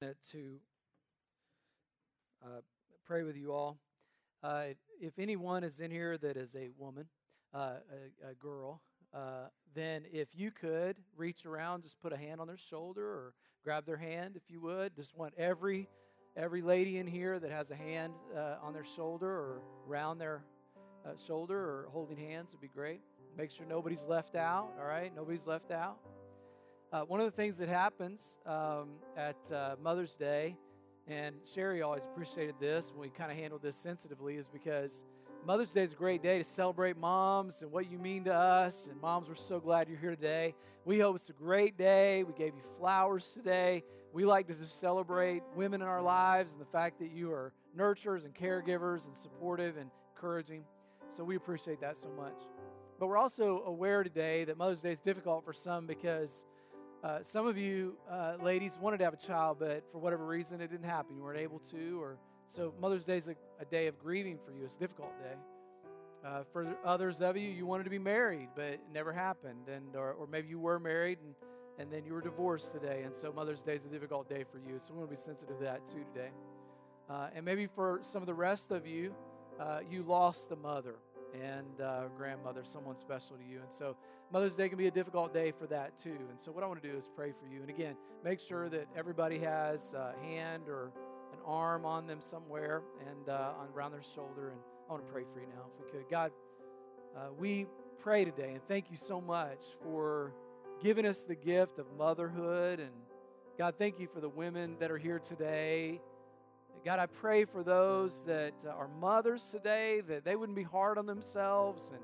to uh, pray with you all. Uh, if anyone is in here that is a woman, uh, a, a, girl, uh, then if you could reach around, just put a hand on their shoulder or grab their hand, if you would. Just want every every lady in here that has a hand uh, on their shoulder or around their uh, shoulder or holding hands would be great. Make sure nobody's left out. All right, nobody's left out. Uh, one of the things that happens um, at uh, Mother's Day, and Sherry always appreciated this when we kind of handled this sensitively, is because Mother's Day is a great day to celebrate moms and what you mean to us. And moms, we're so glad you're here today. We hope it's a great day. We gave you flowers today. We like to just celebrate women in our lives and the fact that you are nurturers and caregivers and supportive and encouraging. So we appreciate that so much. But we're also aware today that Mother's Day is difficult for some because uh, some of you uh, ladies wanted to have a child, but for whatever reason it didn't happen. You weren't able to, or so Mother's Day is a, a day of grieving for you. It's a difficult day. Uh, for others of you, you wanted to be married, but it never happened, and or, or maybe you were married and and then you were divorced today, and so Mother's Day is a difficult day for you. So we want to be sensitive to that too today. Uh, and maybe for some of the rest of you, uh, you lost a mother and uh, grandmother, someone special to you. And so Mother's Day can be a difficult day for that too. And so what I want to do is pray for you. And again, make sure that everybody has a hand or an arm on them somewhere and uh, on, around their shoulder. And I want to pray for you now, if we could. God, uh, we pray today, and thank you so much for giving us the gift of motherhood. And God, thank you for the women that are here today God, I pray for those that uh, are mothers today, that they wouldn't be hard on themselves and,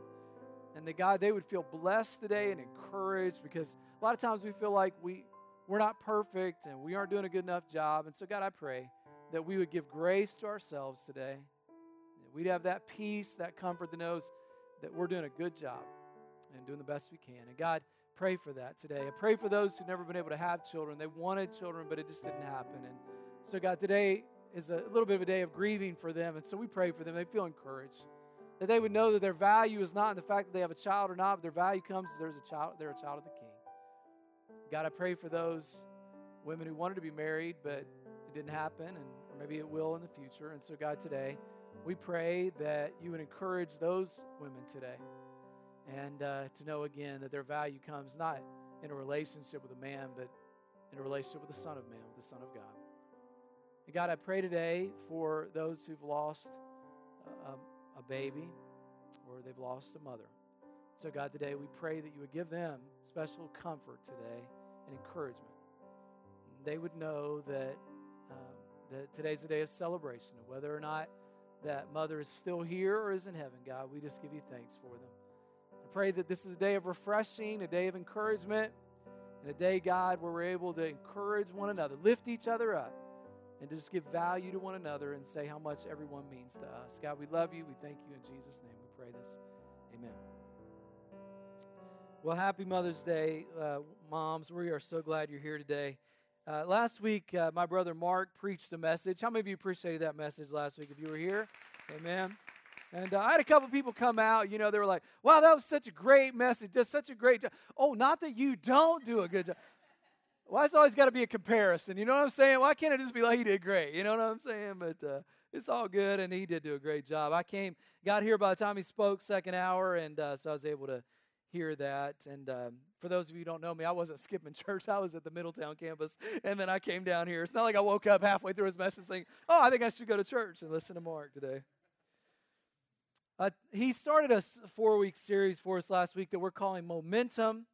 and that, God, they would feel blessed today and encouraged because a lot of times we feel like we, we're not perfect and we aren't doing a good enough job. And so, God, I pray that we would give grace to ourselves today. That we'd have that peace, that comfort that knows that we're doing a good job and doing the best we can. And God, pray for that today. I pray for those who've never been able to have children. They wanted children, but it just didn't happen. And so, God, today is a little bit of a day of grieving for them. And so we pray for them. They feel encouraged. That they would know that their value is not in the fact that they have a child or not, but their value comes there's a child, they're a child of the King. God, I pray for those women who wanted to be married, but it didn't happen, and or maybe it will in the future. And so, God, today, we pray that you would encourage those women today and uh, to know again that their value comes not in a relationship with a man, but in a relationship with the Son of Man, with the Son of God. And God, I pray today for those who've lost a, a baby or they've lost a mother. So, God, today we pray that you would give them special comfort today and encouragement. They would know that, um, that today's a day of celebration, and whether or not that mother is still here or is in heaven, God, we just give you thanks for them. I pray that this is a day of refreshing, a day of encouragement, and a day, God, where we're able to encourage one another, lift each other up and to just give value to one another and say how much everyone means to us. God, we love you. We thank you in Jesus' name. We pray this. Amen. Well, happy Mother's Day, uh, moms. We are so glad you're here today. Uh, last week, uh, my brother Mark preached a message. How many of you appreciated that message last week if you were here? Amen. And uh, I had a couple people come out, you know, they were like, wow, that was such a great message, just such a great job. Oh, not that you don't do a good job. Why it's always got to be a comparison? You know what I'm saying? Why can't it just be like he did great? You know what I'm saying? But uh, it's all good, and he did do a great job. I came, got here by the time he spoke, second hour, and uh, so I was able to hear that. And um, for those of you who don't know me, I wasn't skipping church. I was at the Middletown campus, and then I came down here. It's not like I woke up halfway through his message saying, "Oh, I think I should go to church and listen to Mark today." Uh, he started a four-week series for us last week that we're calling Momentum.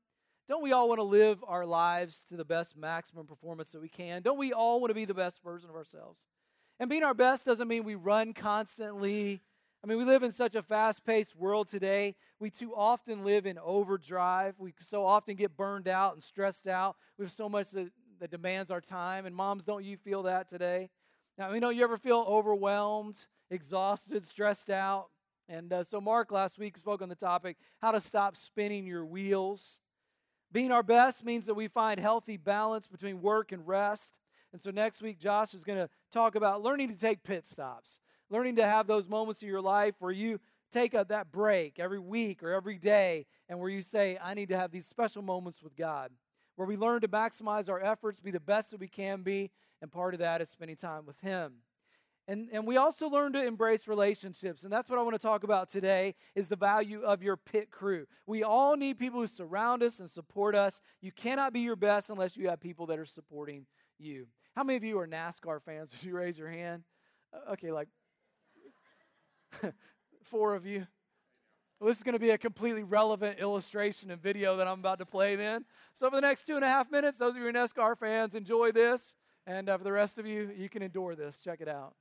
Don't we all want to live our lives to the best maximum performance that we can? Don't we all want to be the best version of ourselves? And being our best doesn't mean we run constantly. I mean, we live in such a fast paced world today. We too often live in overdrive. We so often get burned out and stressed out. We have so much that, that demands our time. And moms, don't you feel that today? Now, I know, you ever feel overwhelmed, exhausted, stressed out? And uh, so, Mark last week spoke on the topic how to stop spinning your wheels. Being our best means that we find healthy balance between work and rest. And so next week, Josh is going to talk about learning to take pit stops, learning to have those moments of your life where you take a, that break every week or every day and where you say, I need to have these special moments with God, where we learn to maximize our efforts, be the best that we can be, And part of that is spending time with Him. And, and we also learn to embrace relationships. And that's what I want to talk about today is the value of your pit crew. We all need people who surround us and support us. You cannot be your best unless you have people that are supporting you. How many of you are NASCAR fans? Would you raise your hand? Okay, like four of you. Well, this is going to be a completely relevant illustration and video that I'm about to play then. So, for the next two and a half minutes, those of you who are NASCAR fans, enjoy this. And uh, for the rest of you, you can endure this. Check it out.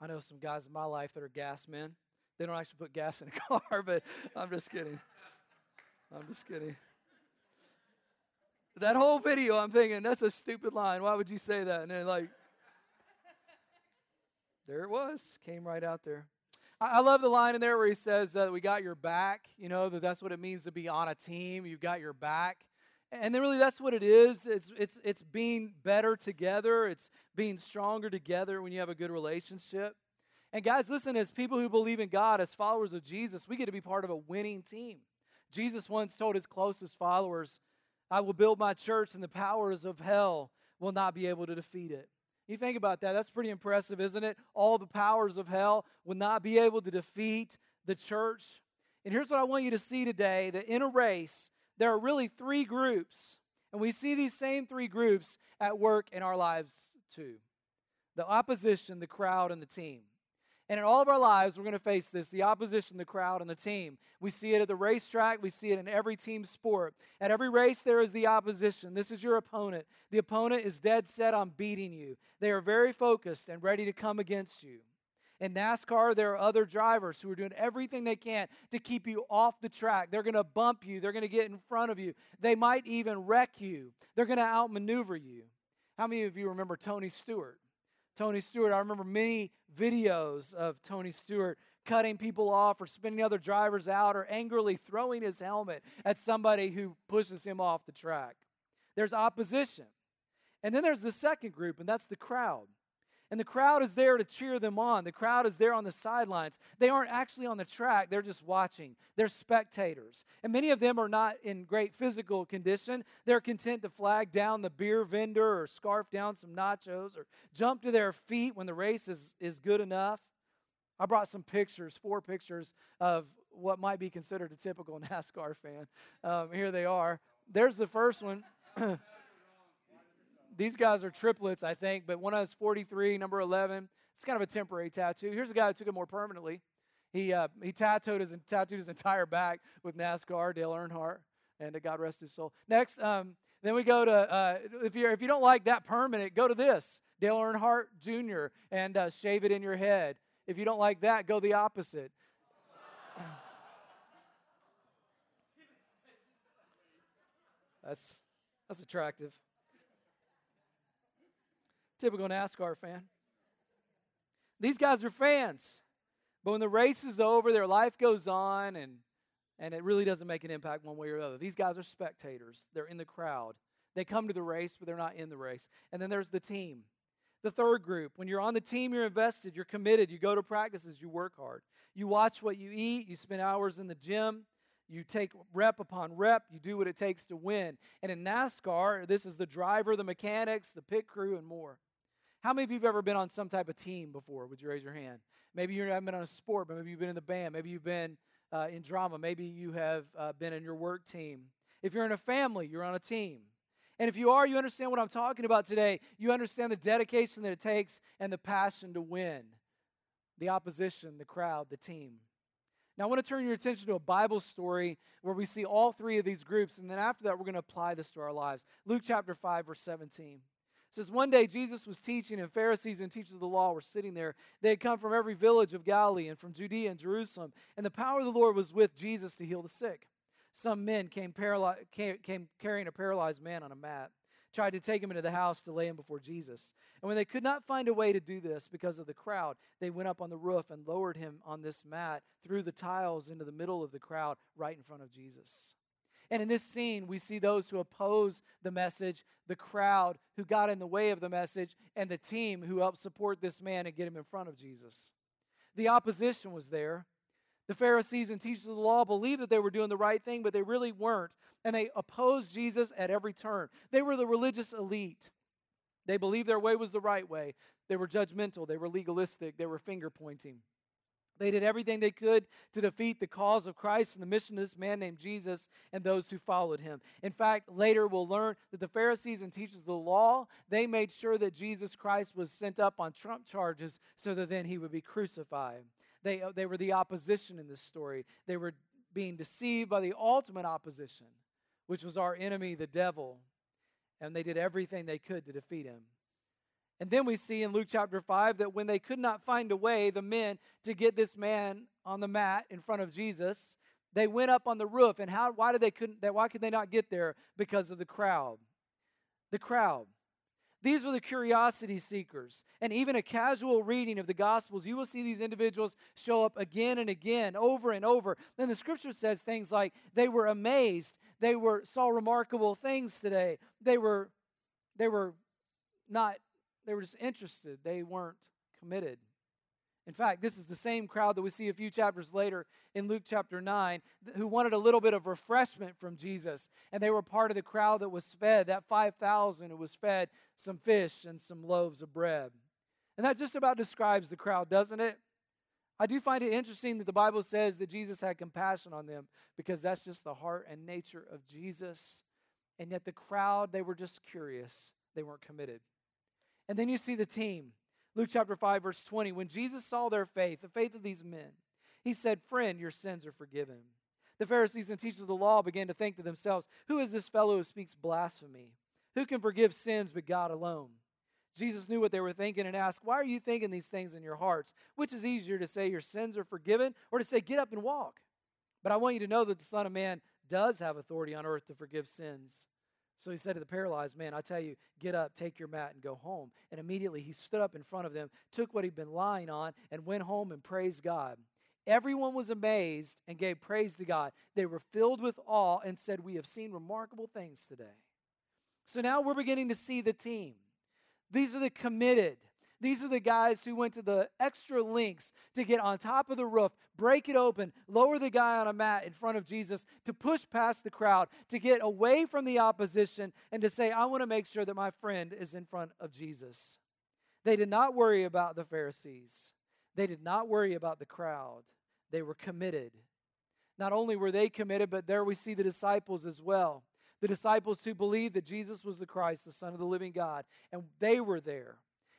I know some guys in my life that are gas men. They don't actually put gas in a car, but I'm just kidding. I'm just kidding. That whole video, I'm thinking, that's a stupid line. Why would you say that? And then, like, there it was. Came right out there. I, love the line in there where he says we got your back. You know, that that's what it means to be on a team. You've got your back. And then really that's what it is. It's, it's, it's being better together. It's being stronger together when you have a good relationship. And guys, listen, as people who believe in God, as followers of Jesus, we get to be part of a winning team. Jesus once told his closest followers, I will build my church and the powers of hell will not be able to defeat it. You think about that, that's pretty impressive, isn't it? All the powers of hell will not be able to defeat the church. And here's what I want you to see today that in a race, there are really three groups. And we see these same three groups at work in our lives too the opposition, the crowd, and the team. And in all of our lives, we're going to face this the opposition, the crowd, and the team. We see it at the racetrack. We see it in every team sport. At every race, there is the opposition. This is your opponent. The opponent is dead set on beating you, they are very focused and ready to come against you. In NASCAR, there are other drivers who are doing everything they can to keep you off the track. They're going to bump you, they're going to get in front of you. They might even wreck you, they're going to outmaneuver you. How many of you remember Tony Stewart? Tony Stewart, I remember many videos of Tony Stewart cutting people off or spinning other drivers out or angrily throwing his helmet at somebody who pushes him off the track. There's opposition. And then there's the second group, and that's the crowd. And the crowd is there to cheer them on. The crowd is there on the sidelines. They aren't actually on the track, they're just watching. They're spectators. And many of them are not in great physical condition. They're content to flag down the beer vendor or scarf down some nachos or jump to their feet when the race is, is good enough. I brought some pictures, four pictures of what might be considered a typical NASCAR fan. Um, here they are. There's the first one. These guys are triplets, I think, but one is 43, number 11. It's kind of a temporary tattoo. Here's a guy who took it more permanently. He, uh, he tattooed, his, tattooed his entire back with NASCAR, Dale Earnhardt, and uh, God rest his soul. Next, um, then we go to, uh, if, you if you don't like that permanent, go to this Dale Earnhardt Jr. and uh, shave it in your head. If you don't like that, go the opposite. That's, that's attractive. Typical NASCAR fan. These guys are fans. But when the race is over, their life goes on and and it really doesn't make an impact one way or the other. These guys are spectators. They're in the crowd. They come to the race, but they're not in the race. And then there's the team. The third group, when you're on the team, you're invested, you're committed, you go to practices, you work hard. You watch what you eat, you spend hours in the gym, you take rep upon rep, you do what it takes to win. And in NASCAR, this is the driver, the mechanics, the pit crew, and more. How many of you have ever been on some type of team before? Would you raise your hand? Maybe you haven't been on a sport, but maybe you've been in the band. Maybe you've been uh, in drama. Maybe you have uh, been in your work team. If you're in a family, you're on a team. And if you are, you understand what I'm talking about today. You understand the dedication that it takes and the passion to win. The opposition, the crowd, the team. Now, I want to turn your attention to a Bible story where we see all three of these groups, and then after that, we're going to apply this to our lives. Luke chapter 5, verse 17. Says, One day Jesus was teaching, and Pharisees and teachers of the law were sitting there. They had come from every village of Galilee and from Judea and Jerusalem, and the power of the Lord was with Jesus to heal the sick. Some men came, paraly- came, came carrying a paralyzed man on a mat, tried to take him into the house to lay him before Jesus. And when they could not find a way to do this because of the crowd, they went up on the roof and lowered him on this mat through the tiles into the middle of the crowd right in front of Jesus. And in this scene, we see those who oppose the message, the crowd who got in the way of the message, and the team who helped support this man and get him in front of Jesus. The opposition was there. The Pharisees and teachers of the law believed that they were doing the right thing, but they really weren't. And they opposed Jesus at every turn. They were the religious elite. They believed their way was the right way. They were judgmental. They were legalistic. They were finger pointing. They did everything they could to defeat the cause of Christ and the mission of this man named Jesus and those who followed him. In fact, later we'll learn that the Pharisees and teachers of the law, they made sure that Jesus Christ was sent up on trump charges so that then he would be crucified. They, uh, they were the opposition in this story. They were being deceived by the ultimate opposition, which was our enemy, the devil. And they did everything they could to defeat him. And then we see in Luke chapter 5 that when they could not find a way, the men, to get this man on the mat in front of Jesus, they went up on the roof. And how, why, did they couldn't, that why could they not get there? Because of the crowd. The crowd. These were the curiosity seekers. And even a casual reading of the Gospels, you will see these individuals show up again and again, over and over. Then the scripture says things like they were amazed, they were saw remarkable things today. They were they were not they were just interested, they weren't committed. In fact, this is the same crowd that we see a few chapters later in Luke chapter 9 who wanted a little bit of refreshment from Jesus. And they were part of the crowd that was fed, that 5,000 who was fed some fish and some loaves of bread. And that just about describes the crowd, doesn't it? I do find it interesting that the Bible says that Jesus had compassion on them because that's just the heart and nature of Jesus. And yet the crowd, they were just curious, they weren't committed. And then you see the team. Luke chapter 5, verse 20. When Jesus saw their faith, the faith of these men, he said, Friend, your sins are forgiven. The Pharisees and teachers of the law began to think to themselves, Who is this fellow who speaks blasphemy? Who can forgive sins but God alone? Jesus knew what they were thinking and asked, Why are you thinking these things in your hearts? Which is easier to say your sins are forgiven or to say, Get up and walk? But I want you to know that the Son of Man does have authority on earth to forgive sins. So he said to the paralyzed man, I tell you, get up, take your mat, and go home. And immediately he stood up in front of them, took what he'd been lying on, and went home and praised God. Everyone was amazed and gave praise to God. They were filled with awe and said, We have seen remarkable things today. So now we're beginning to see the team. These are the committed. These are the guys who went to the extra lengths to get on top of the roof, break it open, lower the guy on a mat in front of Jesus, to push past the crowd, to get away from the opposition, and to say, I want to make sure that my friend is in front of Jesus. They did not worry about the Pharisees, they did not worry about the crowd. They were committed. Not only were they committed, but there we see the disciples as well. The disciples who believed that Jesus was the Christ, the Son of the living God, and they were there.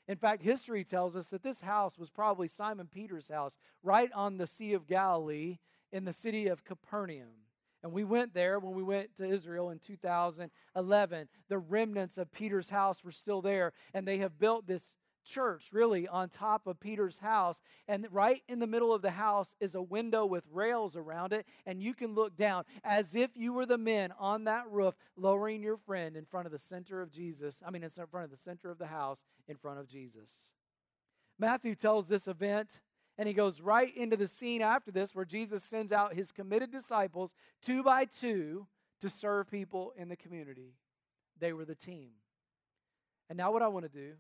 In fact, history tells us that this house was probably Simon Peter's house, right on the Sea of Galilee in the city of Capernaum. And we went there when we went to Israel in 2011. The remnants of Peter's house were still there, and they have built this church really on top of Peter's house. And right in the middle of the house is a window with rails around it. And you can look down as if you were the men on that roof, lowering your friend in front of the center of Jesus. I mean, it's in front of the center of the house in front of Jesus. Matthew tells this event. And he goes right into the scene after this where Jesus sends out his committed disciples two by two to serve people in the community. They were the team. And now, what I want to do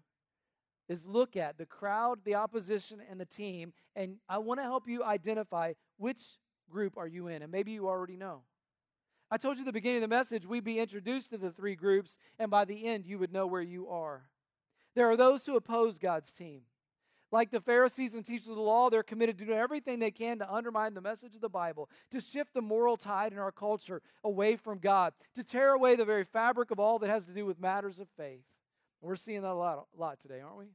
is look at the crowd, the opposition, and the team, and I want to help you identify which group are you in, and maybe you already know. I told you at the beginning of the message we'd be introduced to the three groups, and by the end, you would know where you are. There are those who oppose God's team. Like the Pharisees and teachers of the law, they're committed to doing everything they can to undermine the message of the Bible, to shift the moral tide in our culture away from God, to tear away the very fabric of all that has to do with matters of faith. We're seeing that a lot, a lot today, aren't we?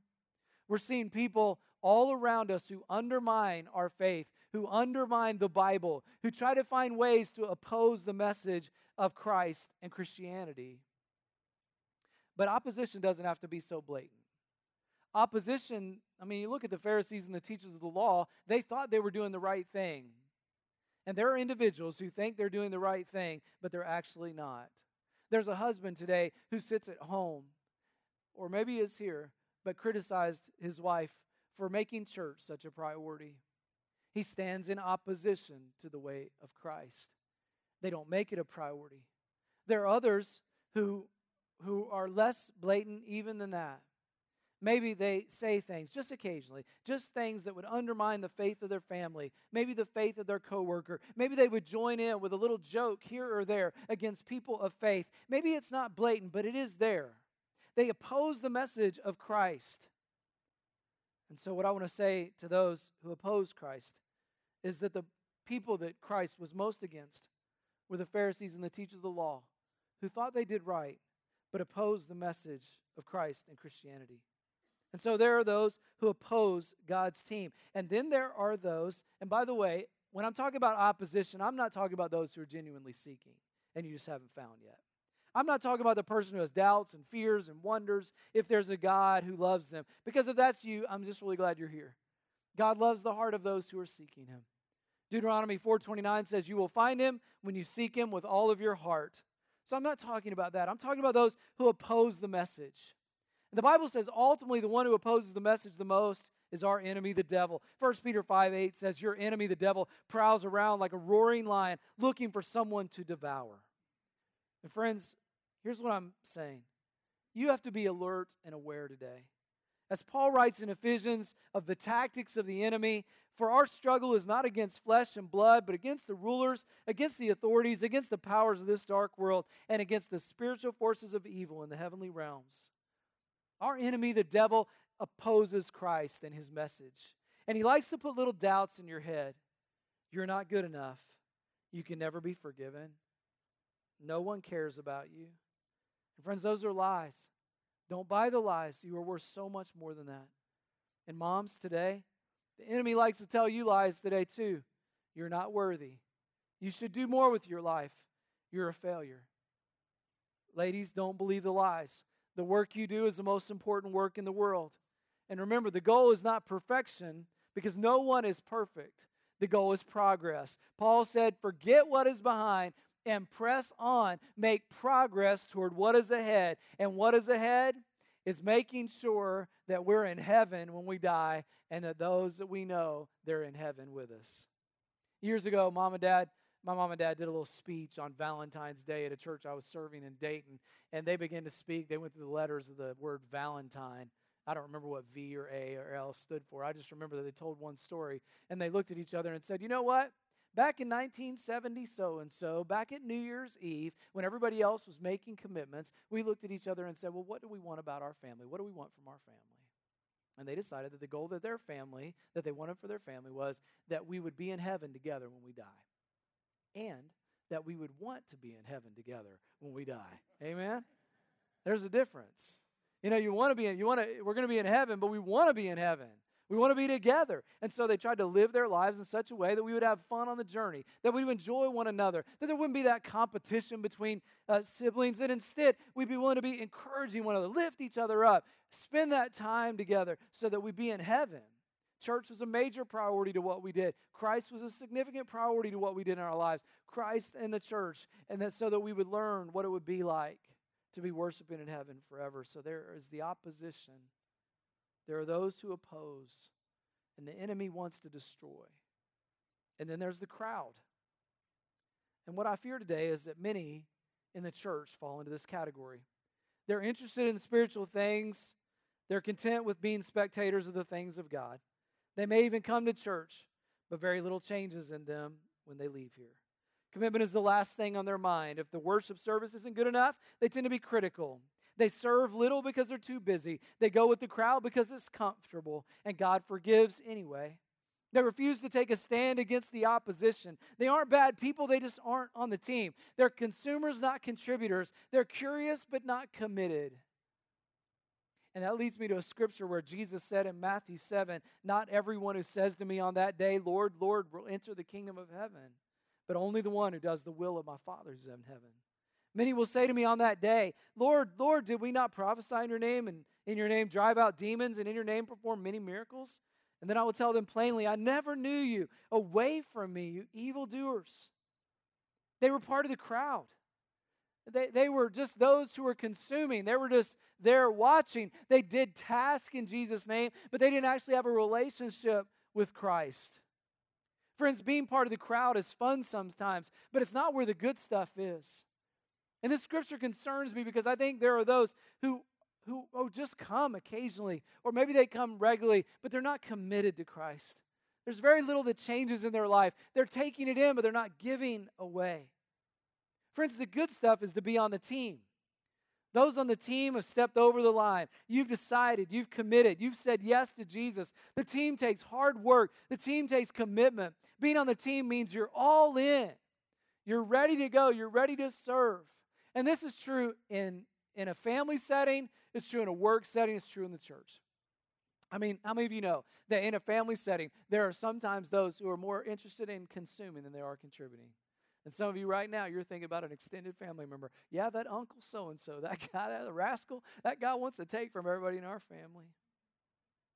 We're seeing people all around us who undermine our faith, who undermine the Bible, who try to find ways to oppose the message of Christ and Christianity. But opposition doesn't have to be so blatant. Opposition, I mean, you look at the Pharisees and the teachers of the law, they thought they were doing the right thing. And there are individuals who think they're doing the right thing, but they're actually not. There's a husband today who sits at home, or maybe is here, but criticized his wife for making church such a priority. He stands in opposition to the way of Christ. They don't make it a priority. There are others who, who are less blatant even than that. Maybe they say things just occasionally, just things that would undermine the faith of their family, maybe the faith of their coworker. Maybe they would join in with a little joke here or there against people of faith. Maybe it's not blatant, but it is there. They oppose the message of Christ. And so, what I want to say to those who oppose Christ is that the people that Christ was most against were the Pharisees and the teachers of the law who thought they did right, but opposed the message of Christ and Christianity. And so there are those who oppose God's team. And then there are those, and by the way, when I'm talking about opposition, I'm not talking about those who are genuinely seeking and you just haven't found yet. I'm not talking about the person who has doubts and fears and wonders if there's a God who loves them. Because if that's you, I'm just really glad you're here. God loves the heart of those who are seeking him. Deuteronomy 4:29 says you will find him when you seek him with all of your heart. So I'm not talking about that. I'm talking about those who oppose the message. And the Bible says ultimately the one who opposes the message the most is our enemy, the devil. 1 Peter 5 8 says, Your enemy, the devil, prowls around like a roaring lion looking for someone to devour. And friends, Here's what I'm saying you have to be alert and aware today. As Paul writes in Ephesians of the tactics of the enemy, for our struggle is not against flesh and blood, but against the rulers, against the authorities, against the powers of this dark world, and against the spiritual forces of evil in the heavenly realms. Our enemy, the devil, opposes Christ and his message. And he likes to put little doubts in your head. You're not good enough. You can never be forgiven. No one cares about you. And friends, those are lies. Don't buy the lies. You are worth so much more than that. And moms, today, the enemy likes to tell you lies today too. You're not worthy. You should do more with your life. You're a failure. Ladies, don't believe the lies. The work you do is the most important work in the world. And remember, the goal is not perfection because no one is perfect. The goal is progress. Paul said, Forget what is behind and press on, make progress toward what is ahead. And what is ahead is making sure that we're in heaven when we die and that those that we know, they're in heaven with us. Years ago, mom and dad, my mom and dad did a little speech on Valentine's Day at a church I was serving in Dayton, and they began to speak. They went through the letters of the word Valentine I don't remember what V or A or L stood for. I just remember that they told one story and they looked at each other and said, You know what? Back in 1970, so and so, back at New Year's Eve, when everybody else was making commitments, we looked at each other and said, Well, what do we want about our family? What do we want from our family? And they decided that the goal that their family, that they wanted for their family, was that we would be in heaven together when we die. And that we would want to be in heaven together when we die. Amen? There's a difference. You know, you want to be in, you want to, we're going to be in heaven, but we want to be in heaven. We want to be together. And so they tried to live their lives in such a way that we would have fun on the journey, that we would enjoy one another, that there wouldn't be that competition between uh, siblings, that instead we'd be willing to be encouraging one another, lift each other up, spend that time together so that we'd be in heaven. Church was a major priority to what we did. Christ was a significant priority to what we did in our lives. Christ and the church, and that so that we would learn what it would be like to be worshiping in heaven forever. So there is the opposition there are those who oppose, and the enemy wants to destroy. And then there's the crowd. And what I fear today is that many in the church fall into this category. They're interested in spiritual things, they're content with being spectators of the things of God. They may even come to church, but very little changes in them when they leave here. Commitment is the last thing on their mind. If the worship service isn't good enough, they tend to be critical. They serve little because they're too busy. They go with the crowd because it's comfortable, and God forgives anyway. They refuse to take a stand against the opposition. They aren't bad people, they just aren't on the team. They're consumers, not contributors. They're curious, but not committed. And that leads me to a scripture where Jesus said in Matthew 7 Not everyone who says to me on that day, Lord, Lord, will enter the kingdom of heaven, but only the one who does the will of my Father who's in heaven. Many will say to me on that day, Lord, Lord, did we not prophesy in your name and in your name drive out demons and in your name perform many miracles? And then I will tell them plainly, I never knew you. Away from me, you evildoers. They were part of the crowd. They, they were just those who were consuming. They were just there watching. They did task in Jesus' name, but they didn't actually have a relationship with Christ. Friends, being part of the crowd is fun sometimes, but it's not where the good stuff is. And this scripture concerns me because I think there are those who who oh just come occasionally or maybe they come regularly but they're not committed to Christ. There's very little that changes in their life. They're taking it in but they're not giving away. Friends, the good stuff is to be on the team. Those on the team have stepped over the line. You've decided, you've committed, you've said yes to Jesus. The team takes hard work, the team takes commitment. Being on the team means you're all in. You're ready to go, you're ready to serve. And this is true in, in a family setting, it's true in a work setting, it's true in the church. I mean, how many of you know that in a family setting, there are sometimes those who are more interested in consuming than they are contributing? And some of you right now, you're thinking about an extended family member. Yeah, that uncle so and so, that guy, that rascal, that guy wants to take from everybody in our family.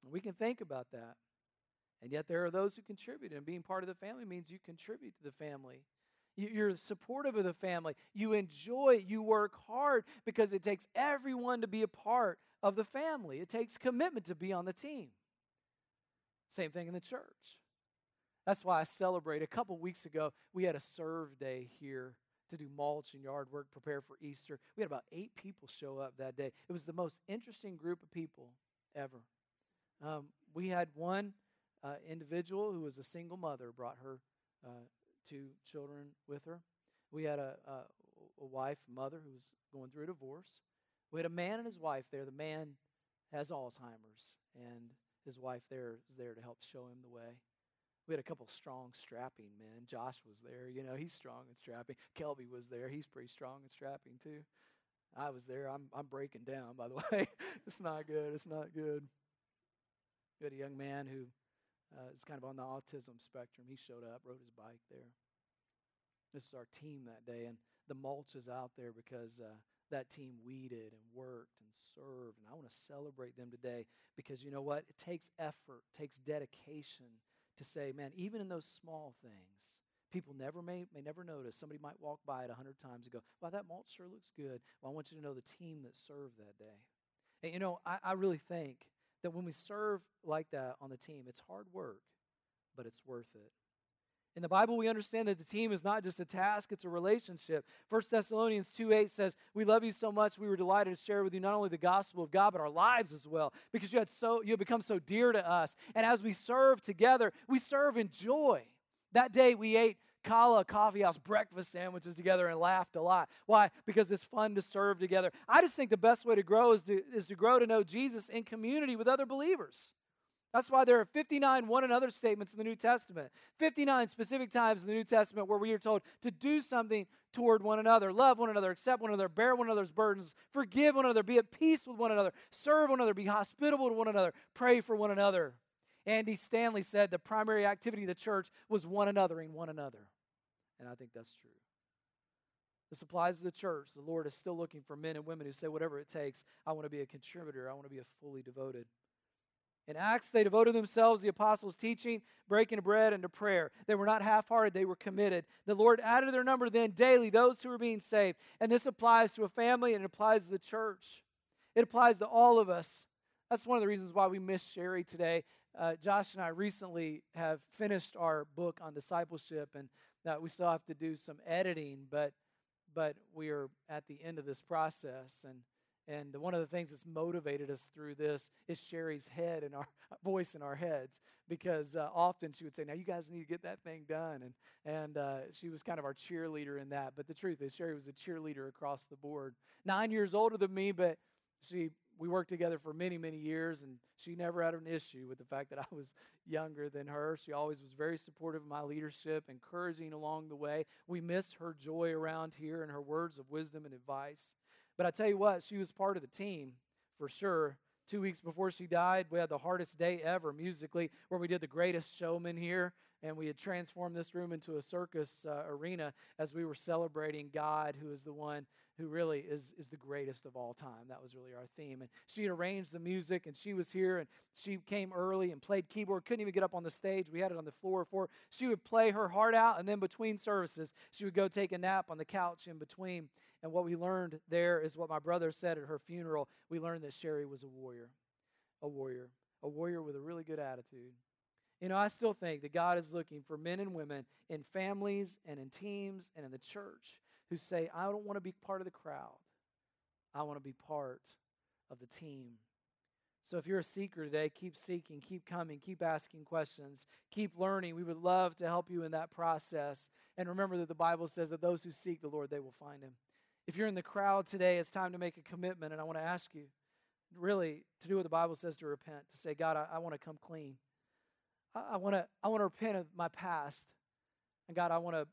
We can think about that. And yet, there are those who contribute, and being part of the family means you contribute to the family. You're supportive of the family. You enjoy it. You work hard because it takes everyone to be a part of the family. It takes commitment to be on the team. Same thing in the church. That's why I celebrate. A couple weeks ago, we had a serve day here to do mulch and yard work, prepare for Easter. We had about eight people show up that day. It was the most interesting group of people ever. Um, we had one uh, individual who was a single mother, brought her uh, two children with her. We had a, a, a wife, mother, who was going through a divorce. We had a man and his wife there. The man has Alzheimer's, and his wife there is there to help show him the way. We had a couple strong, strapping men. Josh was there. You know, he's strong and strapping. Kelby was there. He's pretty strong and strapping, too. I was there. I'm, I'm breaking down, by the way. it's not good. It's not good. We had a young man who uh, is kind of on the autism spectrum. He showed up, rode his bike there. This is our team that day, and the mulch is out there because uh, that team weeded and worked and served. And I want to celebrate them today because you know what? It takes effort, takes dedication to say, man, even in those small things, people never may, may never notice. Somebody might walk by it a hundred times and go, wow, that mulch sure looks good. Well, I want you to know the team that served that day. And you know, I, I really think that when we serve like that on the team, it's hard work, but it's worth it. In the Bible, we understand that the team is not just a task, it's a relationship. 1 Thessalonians 2 8 says, We love you so much, we were delighted to share with you not only the gospel of God, but our lives as well, because you had so you have become so dear to us. And as we serve together, we serve in joy. That day we ate Kala Coffee House breakfast sandwiches together and laughed a lot. Why? Because it's fun to serve together. I just think the best way to grow is to, is to grow to know Jesus in community with other believers. That's why there are 59 one another statements in the New Testament. 59 specific times in the New Testament where we are told to do something toward one another, love one another, accept one another, bear one another's burdens, forgive one another, be at peace with one another, serve one another, be hospitable to one another, pray for one another. Andy Stanley said the primary activity of the church was one anothering one another. And I think that's true. This applies to the church. The Lord is still looking for men and women who say, whatever it takes, I want to be a contributor, I want to be a fully devoted. In Acts, they devoted themselves, the apostles' teaching, breaking bread, and to prayer. They were not half hearted, they were committed. The Lord added to their number then daily those who were being saved. And this applies to a family and it applies to the church. It applies to all of us. That's one of the reasons why we miss Sherry today. Uh, Josh and I recently have finished our book on discipleship, and we still have to do some editing, but but we are at the end of this process, and and one of the things that's motivated us through this is Sherry's head and our voice in our heads, because uh, often she would say, "Now you guys need to get that thing done," and and uh, she was kind of our cheerleader in that. But the truth is, Sherry was a cheerleader across the board. Nine years older than me, but she we worked together for many, many years, and she never had an issue with the fact that I was younger than her. She always was very supportive of my leadership, encouraging along the way. We miss her joy around here and her words of wisdom and advice. But I tell you what, she was part of the team for sure. Two weeks before she died, we had the hardest day ever musically, where we did the greatest showman here, and we had transformed this room into a circus uh, arena as we were celebrating God, who is the one who really is, is the greatest of all time. That was really our theme. And she had arranged the music, and she was here, and she came early and played keyboard. Couldn't even get up on the stage. We had it on the floor for She would play her heart out, and then between services, she would go take a nap on the couch in between. And what we learned there is what my brother said at her funeral. We learned that Sherry was a warrior, a warrior, a warrior with a really good attitude. You know, I still think that God is looking for men and women in families and in teams and in the church who say, I don't want to be part of the crowd. I want to be part of the team. So if you're a seeker today, keep seeking, keep coming, keep asking questions, keep learning. We would love to help you in that process. And remember that the Bible says that those who seek the Lord, they will find him. If you're in the crowd today, it's time to make a commitment. And I want to ask you, really, to do what the Bible says to repent, to say, God, I, I want to come clean. I, I want to I want to repent of my past. And God, I want to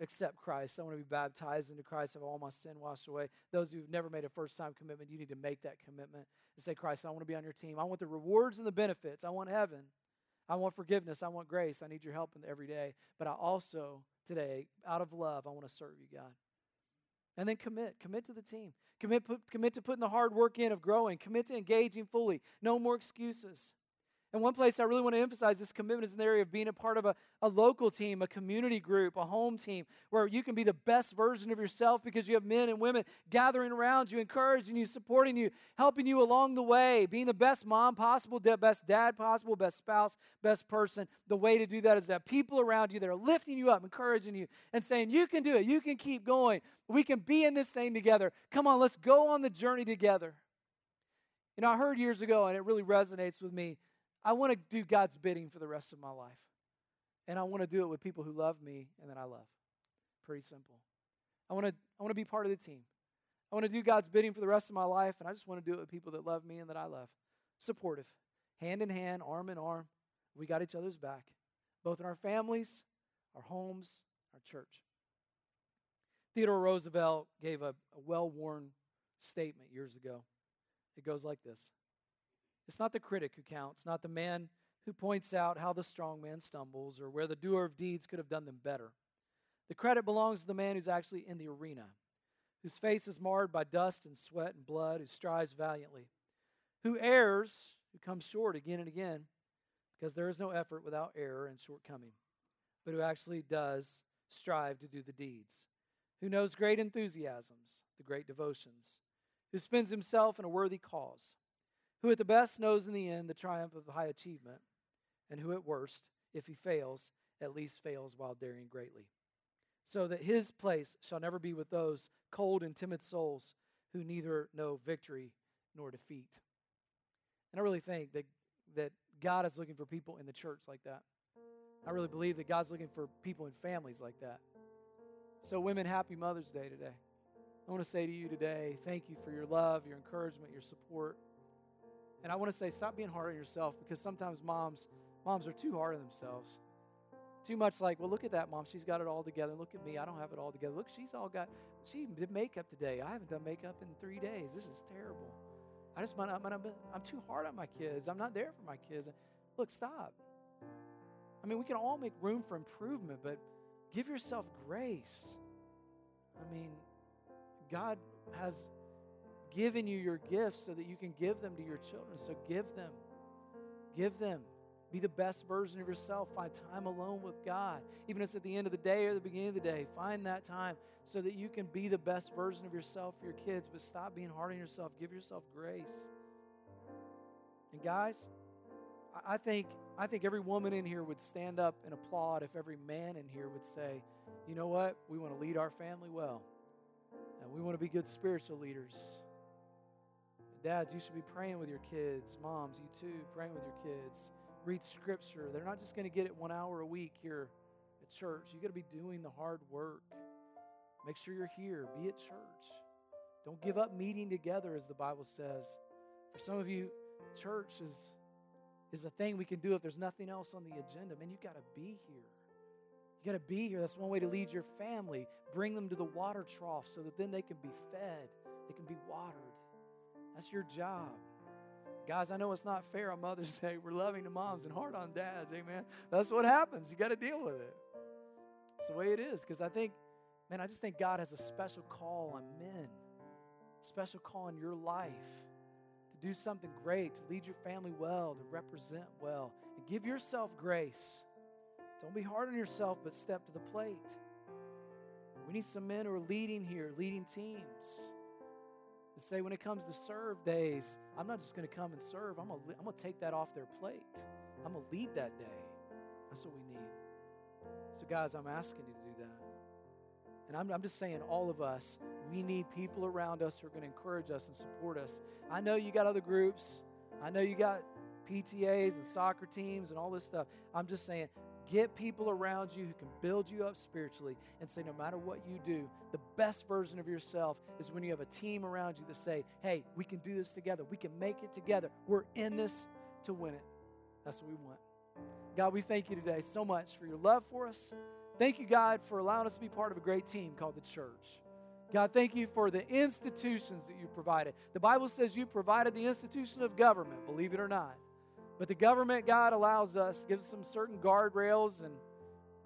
accept Christ. I want to be baptized into Christ, have all my sin washed away. Those who've never made a first time commitment, you need to make that commitment and say, Christ, I want to be on your team. I want the rewards and the benefits. I want heaven. I want forgiveness. I want grace. I need your help every day. But I also, today, out of love, I want to serve you, God. And then commit. Commit to the team. Commit, put, commit to putting the hard work in of growing. Commit to engaging fully. No more excuses. And one place I really want to emphasize this commitment is in the area of being a part of a, a local team, a community group, a home team, where you can be the best version of yourself because you have men and women gathering around you, encouraging you, supporting you, helping you along the way, being the best mom possible, best dad possible, best spouse, best person. The way to do that is to have people around you that are lifting you up, encouraging you, and saying, You can do it. You can keep going. We can be in this thing together. Come on, let's go on the journey together. You know, I heard years ago, and it really resonates with me I want to do God's bidding for the rest of my life. And I want to do it with people who love me and that I love. Pretty simple. I want to I want to be part of the team. I want to do God's bidding for the rest of my life, and I just want to do it with people that love me and that I love. Supportive. Hand in hand, arm in arm. We got each other's back, both in our families, our homes, our church. Theodore Roosevelt gave a, a well worn statement years ago. It goes like this it's not the critic who counts, not the man who points out how the strong man stumbles or where the doer of deeds could have done them better. The credit belongs to the man who's actually in the arena, whose face is marred by dust and sweat and blood, who strives valiantly, who errs, who comes short again and again, because there is no effort without error and shortcoming, but who actually does strive to do the deeds, who knows great enthusiasms, the great devotions, who spends himself in a worthy cause who at the best knows in the end the triumph of high achievement, and who at worst, if he fails, at least fails while daring greatly. So that his place shall never be with those cold and timid souls who neither know victory nor defeat. And I really think that, that God is looking for people in the church like that. I really believe that God's looking for people in families like that. So, women, happy Mother's Day today. I want to say to you today, thank you for your love, your encouragement, your support. And I want to say, stop being hard on yourself because sometimes moms, moms are too hard on themselves. Too much like, well, look at that mom. She's got it all together. Look at me. I don't have it all together. Look, she's all got, she did makeup today. I haven't done makeup in three days. This is terrible. I just, I'm, I'm, I'm too hard on my kids. I'm not there for my kids. Look, stop. I mean, we can all make room for improvement, but give yourself grace. I mean, God has given you your gifts so that you can give them to your children. So give them. Give them. Be the best version of yourself. Find time alone with God. Even if it's at the end of the day or the beginning of the day, find that time so that you can be the best version of yourself for your kids. But stop being hard on yourself. Give yourself grace. And guys, I think I think every woman in here would stand up and applaud if every man in here would say, you know what? We want to lead our family well. And we want to be good spiritual leaders. Dads, you should be praying with your kids. Moms, you too, praying with your kids. Read scripture. They're not just going to get it one hour a week here at church. You got to be doing the hard work. Make sure you're here. Be at church. Don't give up meeting together, as the Bible says. For some of you, church is, is a thing we can do if there's nothing else on the agenda. Man, you got to be here. You got to be here. That's one way to lead your family. Bring them to the water trough so that then they can be fed, they can be watered. That's your job. Guys, I know it's not fair on Mother's Day. We're loving the moms and hard on dads. Amen. That's what happens. You got to deal with it. It's the way it is. Because I think, man, I just think God has a special call on men, special call in your life to do something great, to lead your family well, to represent well, and give yourself grace. Don't be hard on yourself, but step to the plate. We need some men who are leading here, leading teams. To say when it comes to serve days, I'm not just going to come and serve. I'm going to, I'm to take that off their plate. I'm going to lead that day. That's what we need. So, guys, I'm asking you to do that. And I'm, I'm just saying, all of us, we need people around us who are going to encourage us and support us. I know you got other groups. I know you got PTAs and soccer teams and all this stuff. I'm just saying, Get people around you who can build you up spiritually and say, no matter what you do, the best version of yourself is when you have a team around you that say, hey, we can do this together. We can make it together. We're in this to win it. That's what we want. God, we thank you today so much for your love for us. Thank you, God, for allowing us to be part of a great team called the church. God, thank you for the institutions that you've provided. The Bible says you provided the institution of government, believe it or not. But the government, God, allows us, gives us some certain guardrails and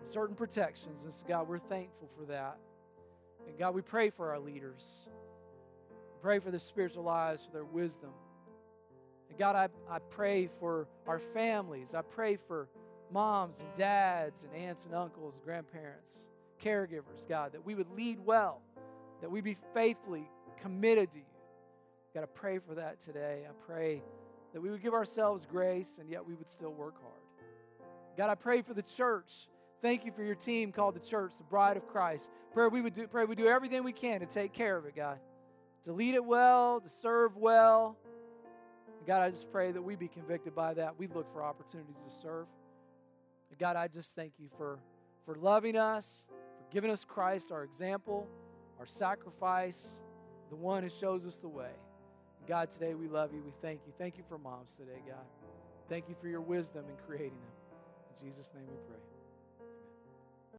certain protections. And so, God, we're thankful for that. And God, we pray for our leaders. Pray for their spiritual lives, for their wisdom. And God, I, I pray for our families. I pray for moms and dads and aunts and uncles, and grandparents, caregivers, God, that we would lead well, that we be faithfully committed to you. Got to pray for that today. I pray that we would give ourselves grace and yet we would still work hard. God, I pray for the church. Thank you for your team called the church, the bride of Christ. Pray we would do, pray we do everything we can to take care of it, God. To lead it well, to serve well. God, I just pray that we be convicted by that. We look for opportunities to serve. God, I just thank you for, for loving us, for giving us Christ, our example, our sacrifice, the one who shows us the way. God, today we love you. We thank you. Thank you for moms today, God. Thank you for your wisdom in creating them. In Jesus' name we pray.